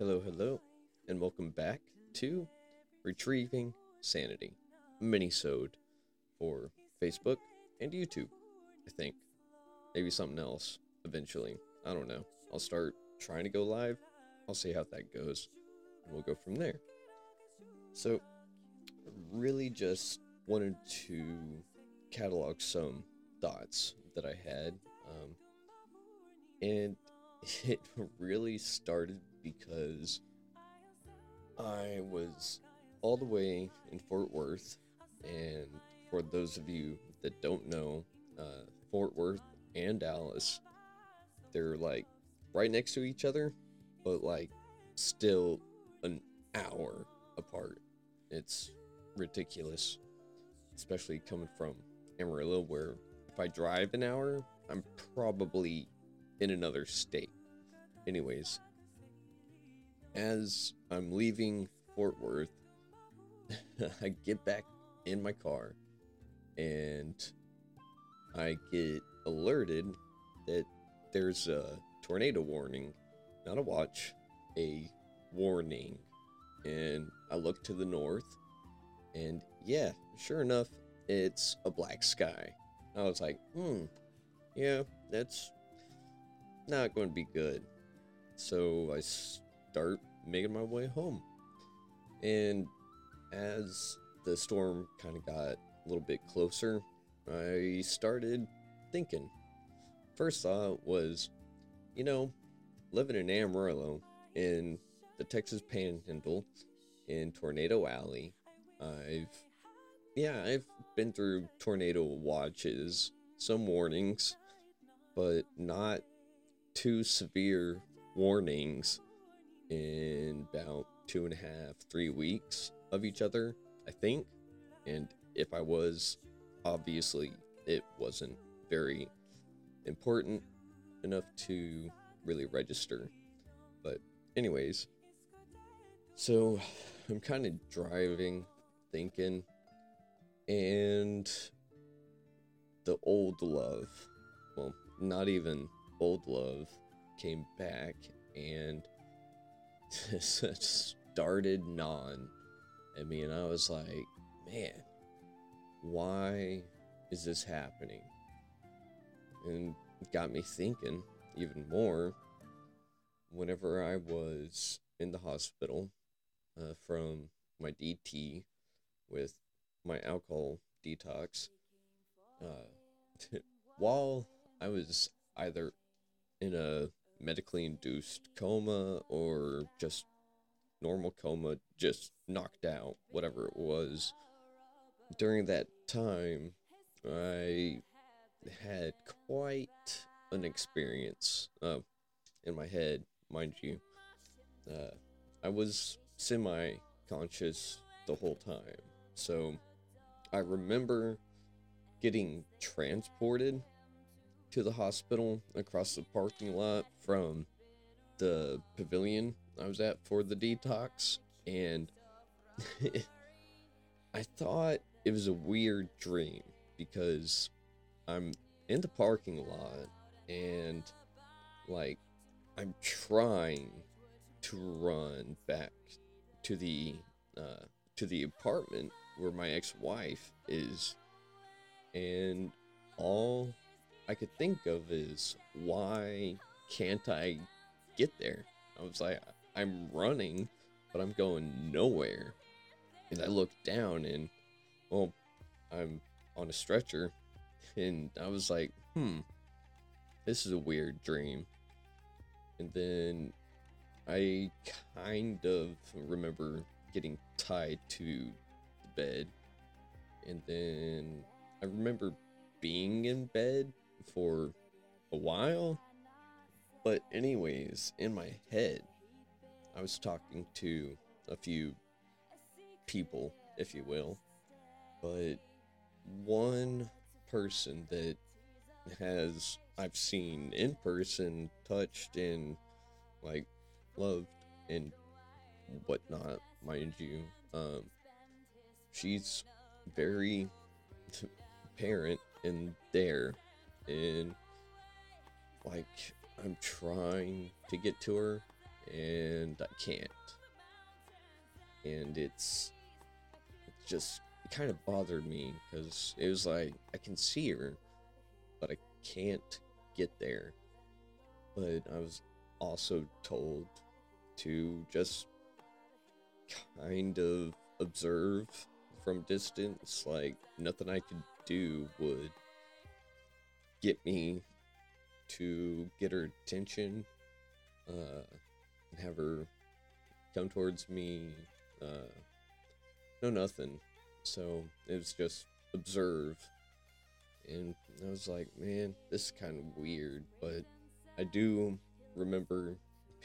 Hello, hello, and welcome back to Retrieving Sanity, mini-sode for Facebook and YouTube, I think. Maybe something else eventually. I don't know. I'll start trying to go live. I'll see how that goes, and we'll go from there. So, really just wanted to catalog some thoughts that I had. Um, and it really started because I was all the way in Fort Worth. And for those of you that don't know, uh, Fort Worth and Dallas, they're like right next to each other, but like still an hour apart. It's ridiculous, especially coming from Amarillo, where if I drive an hour, I'm probably in another state. Anyways, as I'm leaving Fort Worth, I get back in my car and I get alerted that there's a tornado warning, not a watch, a warning. And I look to the north, and yeah, sure enough, it's a black sky. I was like, hmm, yeah, that's not going to be good. So I start making my way home. And as the storm kind of got a little bit closer, I started thinking. First thought was, you know, living in Amarillo in the Texas Panhandle in Tornado Alley, I've yeah, I've been through tornado watches, some warnings, but not too severe warnings in about two and a half, three weeks of each other, I think. And if I was, obviously, it wasn't very important enough to really register. But, anyways, so I'm kind of driving, thinking, and the old love, well, not even old love, came back and started non at me, and I was like, man, why is this happening? And got me thinking even more whenever I was in the hospital uh, from my DT with my alcohol detox. Uh, while I was either in a medically induced coma or just normal coma, just knocked out, whatever it was. During that time, I had quite an experience uh, in my head, mind you. Uh, I was semi conscious the whole time. So I remember getting transported to the hospital across the parking lot from the pavilion I was at for the detox, and I thought it was a weird dream because I'm in the parking lot and like I'm trying to run back to the uh, to the apartment where my ex-wife is, and all I could think of is why can't I get there? I was like, I'm running, but I'm going nowhere. And I looked down and, well, I'm on a stretcher, and I was like, hmm, this is a weird dream. And then I kind of remember getting tied to the bed. And then I remember being in bed for a while. But, anyways, in my head, I was talking to a few people, if you will. But one person that has I've seen in person, touched, and like loved and whatnot, mind you. Um, she's very parent in there, and like I'm trying to get to her, and I can't. And it's, it's just it kind of bothered me because it was like I can see her, but I can't get there. But I was also told to just kind of observe from distance, like nothing I could do would get me to get her attention, uh, and have her come towards me. Uh, no, nothing. So it was just observe. And I was like, man, this is kind of weird. But I do remember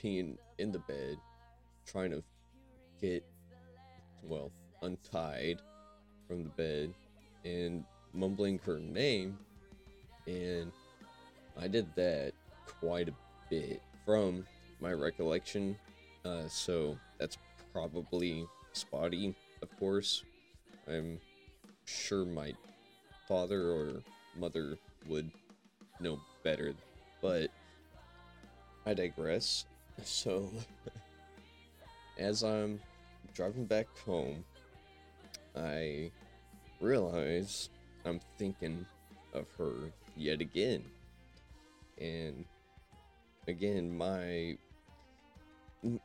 being in the bed, trying to get, well, untied from the bed and mumbling her name. And I did that quite a bit from my recollection. Uh, so that's probably spotty, of course. I'm sure my father or mother would know better, but I digress. So, as I'm driving back home, I realize I'm thinking of her yet again. And again, my.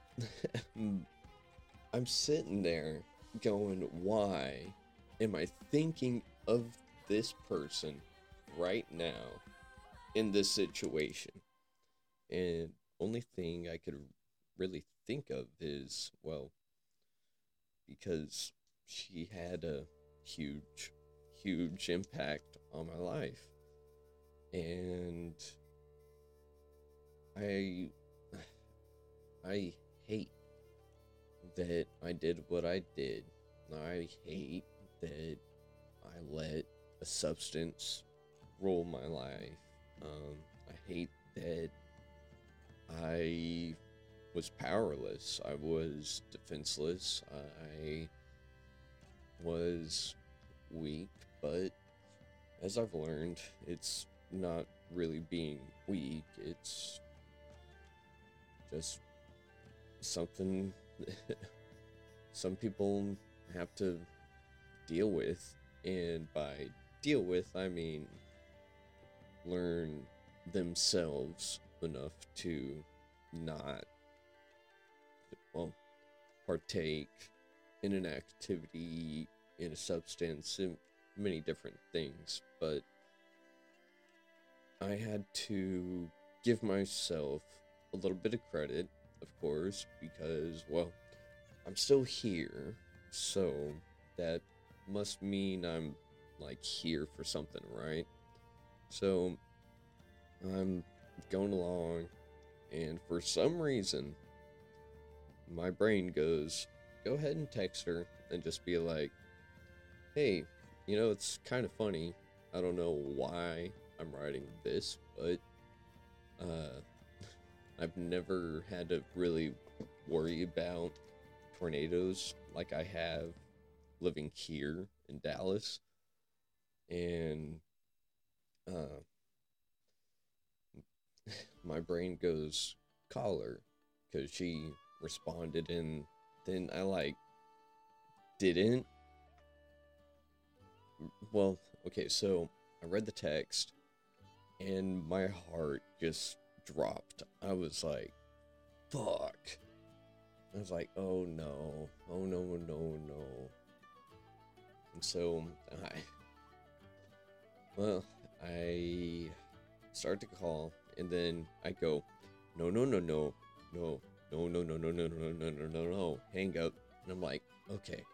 I'm sitting there going, why am I thinking of this person right now in this situation? And only thing I could really think of is, well, because she had a huge, huge impact on my life. And I I hate that I did what I did. I hate that I let a substance rule my life. Um, I hate that I was powerless. I was defenseless. I was weak, but as I've learned, it's not really being weak. It's just something some people have to deal with. And by deal with, I mean learn themselves enough to not, well, partake in an activity, in a substance, many different things. But I had to give myself a little bit of credit, of course, because, well, I'm still here, so that must mean I'm like here for something, right? So I'm going along, and for some reason, my brain goes, go ahead and text her and just be like, hey, you know, it's kind of funny. I don't know why I'm writing this, but uh, I've never had to really worry about tornadoes like I have living here in Dallas. And uh, my brain goes, call her because she responded, and then I like didn't. Well, okay, so I read the text and my heart just dropped. I was like, fuck. I was like, oh no, oh no, no, no. And so I, well, I start to call, and then I go, no, no, no, no, no, no, no, no, no, no, no, no, no, no, no, hang up. And I'm like, okay,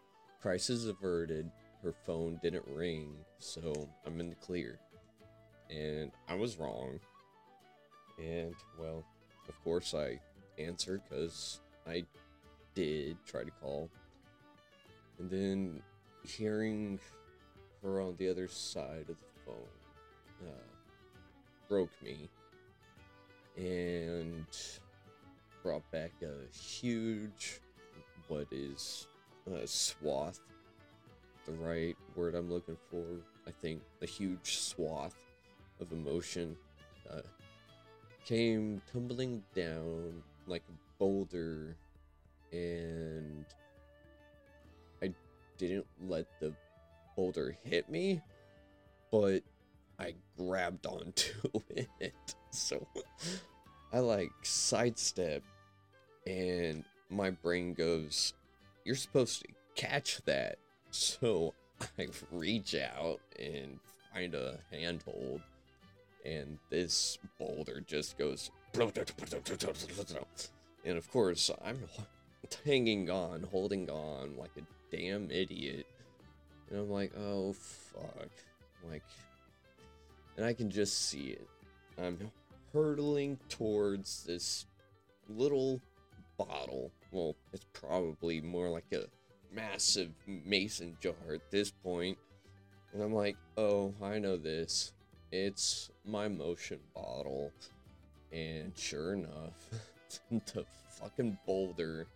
crisis averted. Her phone didn't ring, so I'm in the clear. And I was wrong. And, well, of course I answered because I did try to call. And then hearing her on the other side of the phone uh, broke me and brought back a huge, what is a swath, the right word I'm looking for. I think a huge swath of emotion uh, came tumbling down like a boulder and I didn't let the boulder hit me, but I grabbed onto it. So I like sidestep and my brain goes, You're supposed to catch that. So I reach out and find a handhold, and this boulder just goes. And of course, I'm hanging on, holding on like a damn idiot. And I'm like, oh fuck. Like, and I can just see it. I'm hurtling towards this little bottle. Well, it's probably more like a massive mason jar at this point. And I'm like, oh, I know this. It's my motion bottle. And sure enough, the fucking boulder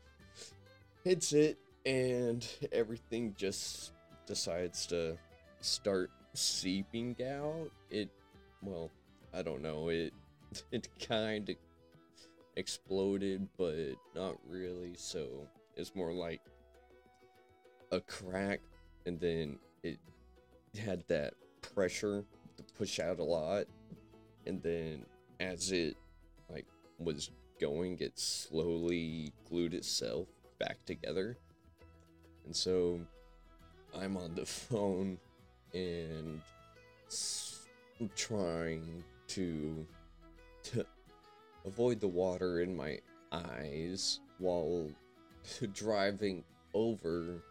hits it, and everything just decides to start seeping out. It, well, I don't know. It, it kind of exploded, but not really. So it's more like a crack, and then it had that pressure to push out a lot, and then as it like was going, it slowly glued itself back together. And so I'm on the phone and trying to, to avoid the water in my eyes while driving over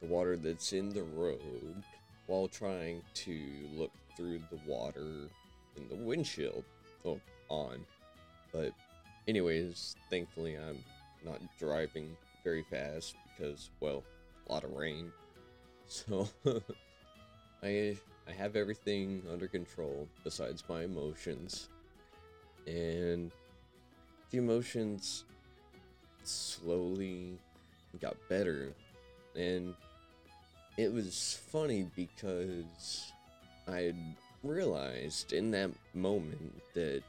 the water that's in the road while trying to look through the water in the windshield oh, on. But, anyways, thankfully, I'm not driving very fast because, well, a lot of rain. So, I I have everything under control besides my emotions. And the emotions slowly got better. And it was funny because I realized in that moment that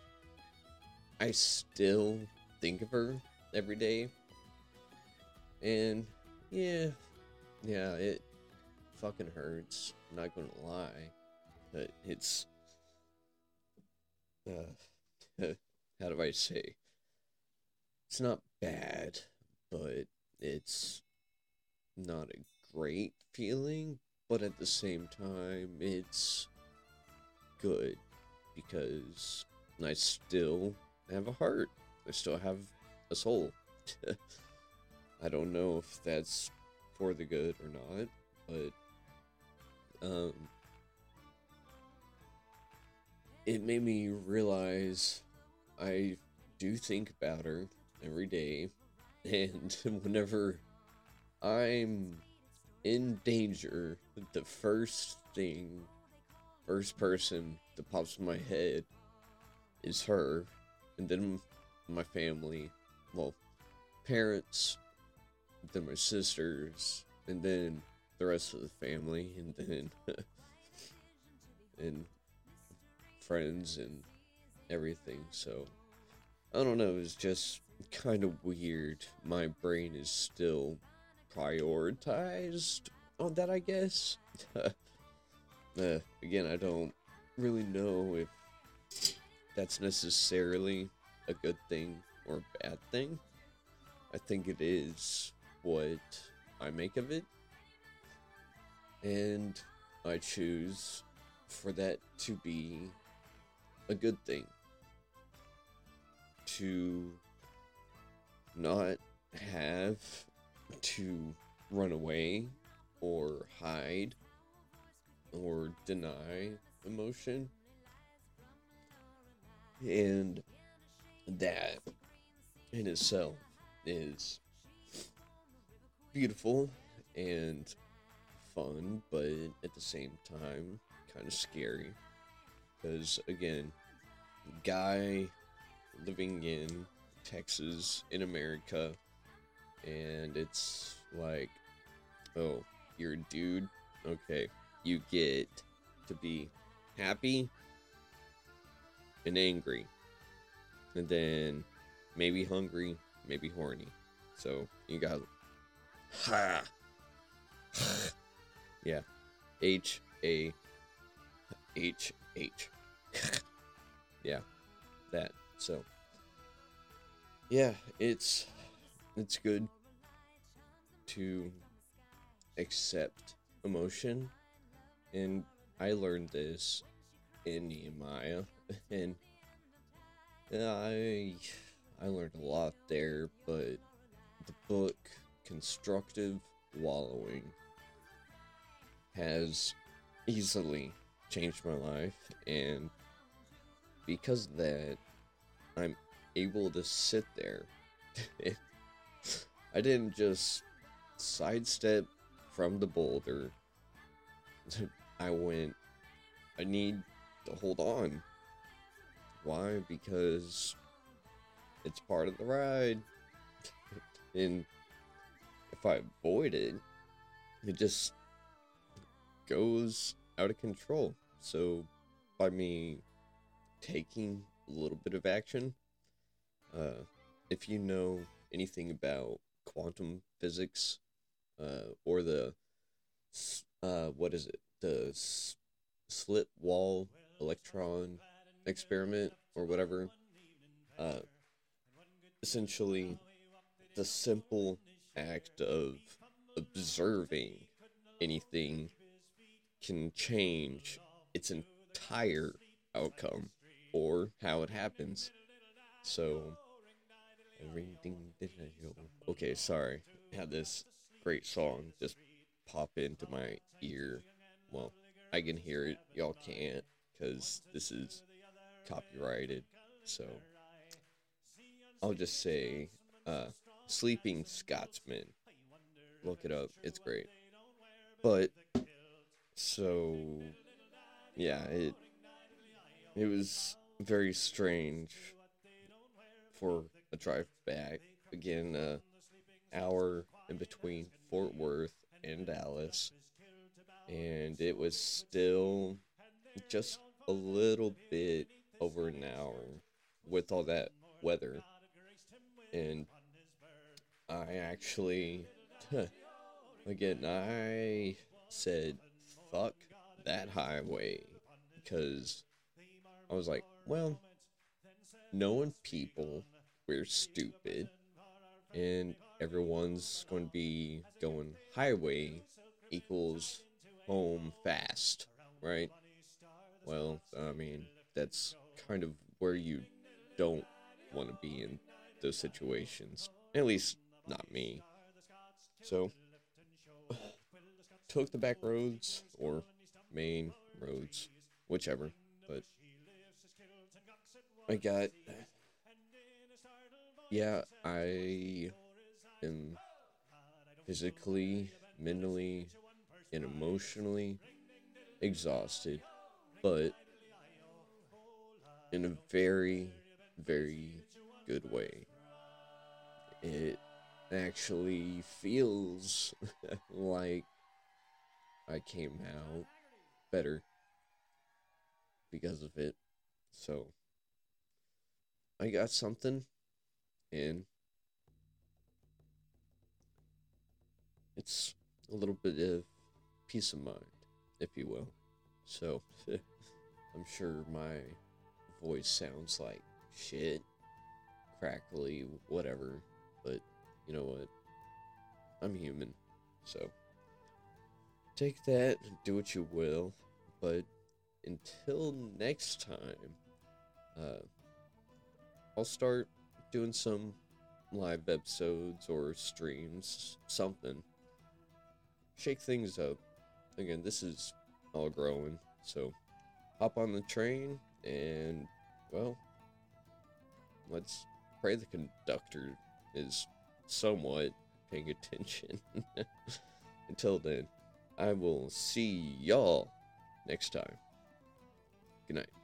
I still think of her every day. And yeah, yeah, it fucking hurts. I'm not gonna lie. But it's uh how do I say? It's not bad, but it's not a great feeling, but at the same time, it's good because I still have a heart. I still have a soul. I don't know if that's for the good or not, but um, it made me realize I do think about her every day, and whenever I'm in danger, the first thing, first person that pops in my head is her, and then my family, well, parents, then my sisters, and then the rest of the family, and then and friends and everything. So I don't know. It's just kind of weird. My brain is still prioritized on that, I guess. uh, again, I don't really know if that's necessarily a good thing or a bad thing. I think it is what I make of it. And I choose for that to be a good thing. To not have to run away or hide or deny emotion. And that in itself is beautiful and fun, but at the same time, kind of scary. Because, again, guy living in Texas in America, and it's like, oh, you're a dude? Okay. You get to be happy and angry, and then maybe hungry, maybe horny. So you got ha. yeah, H A H H. yeah, that. So yeah, it's it's good to accept emotion. And I learned this in Nehemiah. And I I learned a lot there, but the book Constructive Wallowing has easily changed my life. And because of that I'm able to sit there. I didn't just sidestep from the boulder. I went I need to hold on. Why? Because it's part of the ride. and if I avoid it, it just goes out of control. So by me taking a little bit of action, uh, if you know anything about quantum physics, uh, or the, uh, what is it? The slit wall electron experiment or whatever. Uh, essentially, the simple act of observing anything can change its entire outcome or how it happens. So, okay, sorry. I had this great song just pop into my ear. Well, I can hear it. Y'all can't because this is copyrighted. So I'll just say uh, Sleeping Scotsman. Look it up. It's great. But so yeah, it it was very strange for a drive back. Again, uh, hour in between and and it was still just a little bit over an hour with all that weather. And I actually, again, I said, fuck that highway because I was like, well, knowing people, we're stupid, and everyone's going to be going highway equals home fast, right? Well, I mean, that's kind of where you don't want to be in those situations. At least, not me. So, took the back roads or main roads, whichever. But I got. Yeah, I am physically, mentally, and emotionally exhausted, but in a very, very good way. It actually feels like I came out better because of it. So I got something and it's a little bit of peace of mind, if you will. So, I'm sure my voice sounds like shit, crackly, whatever, but you know what? I'm human. So, take that, do what you will, but until next time, uh, I'll start doing some live episodes or streams, something. Shake things up again, this is all growing. So hop on the train and, well, let's pray the conductor is somewhat paying attention. Until then, I will see y'all next time. Good night.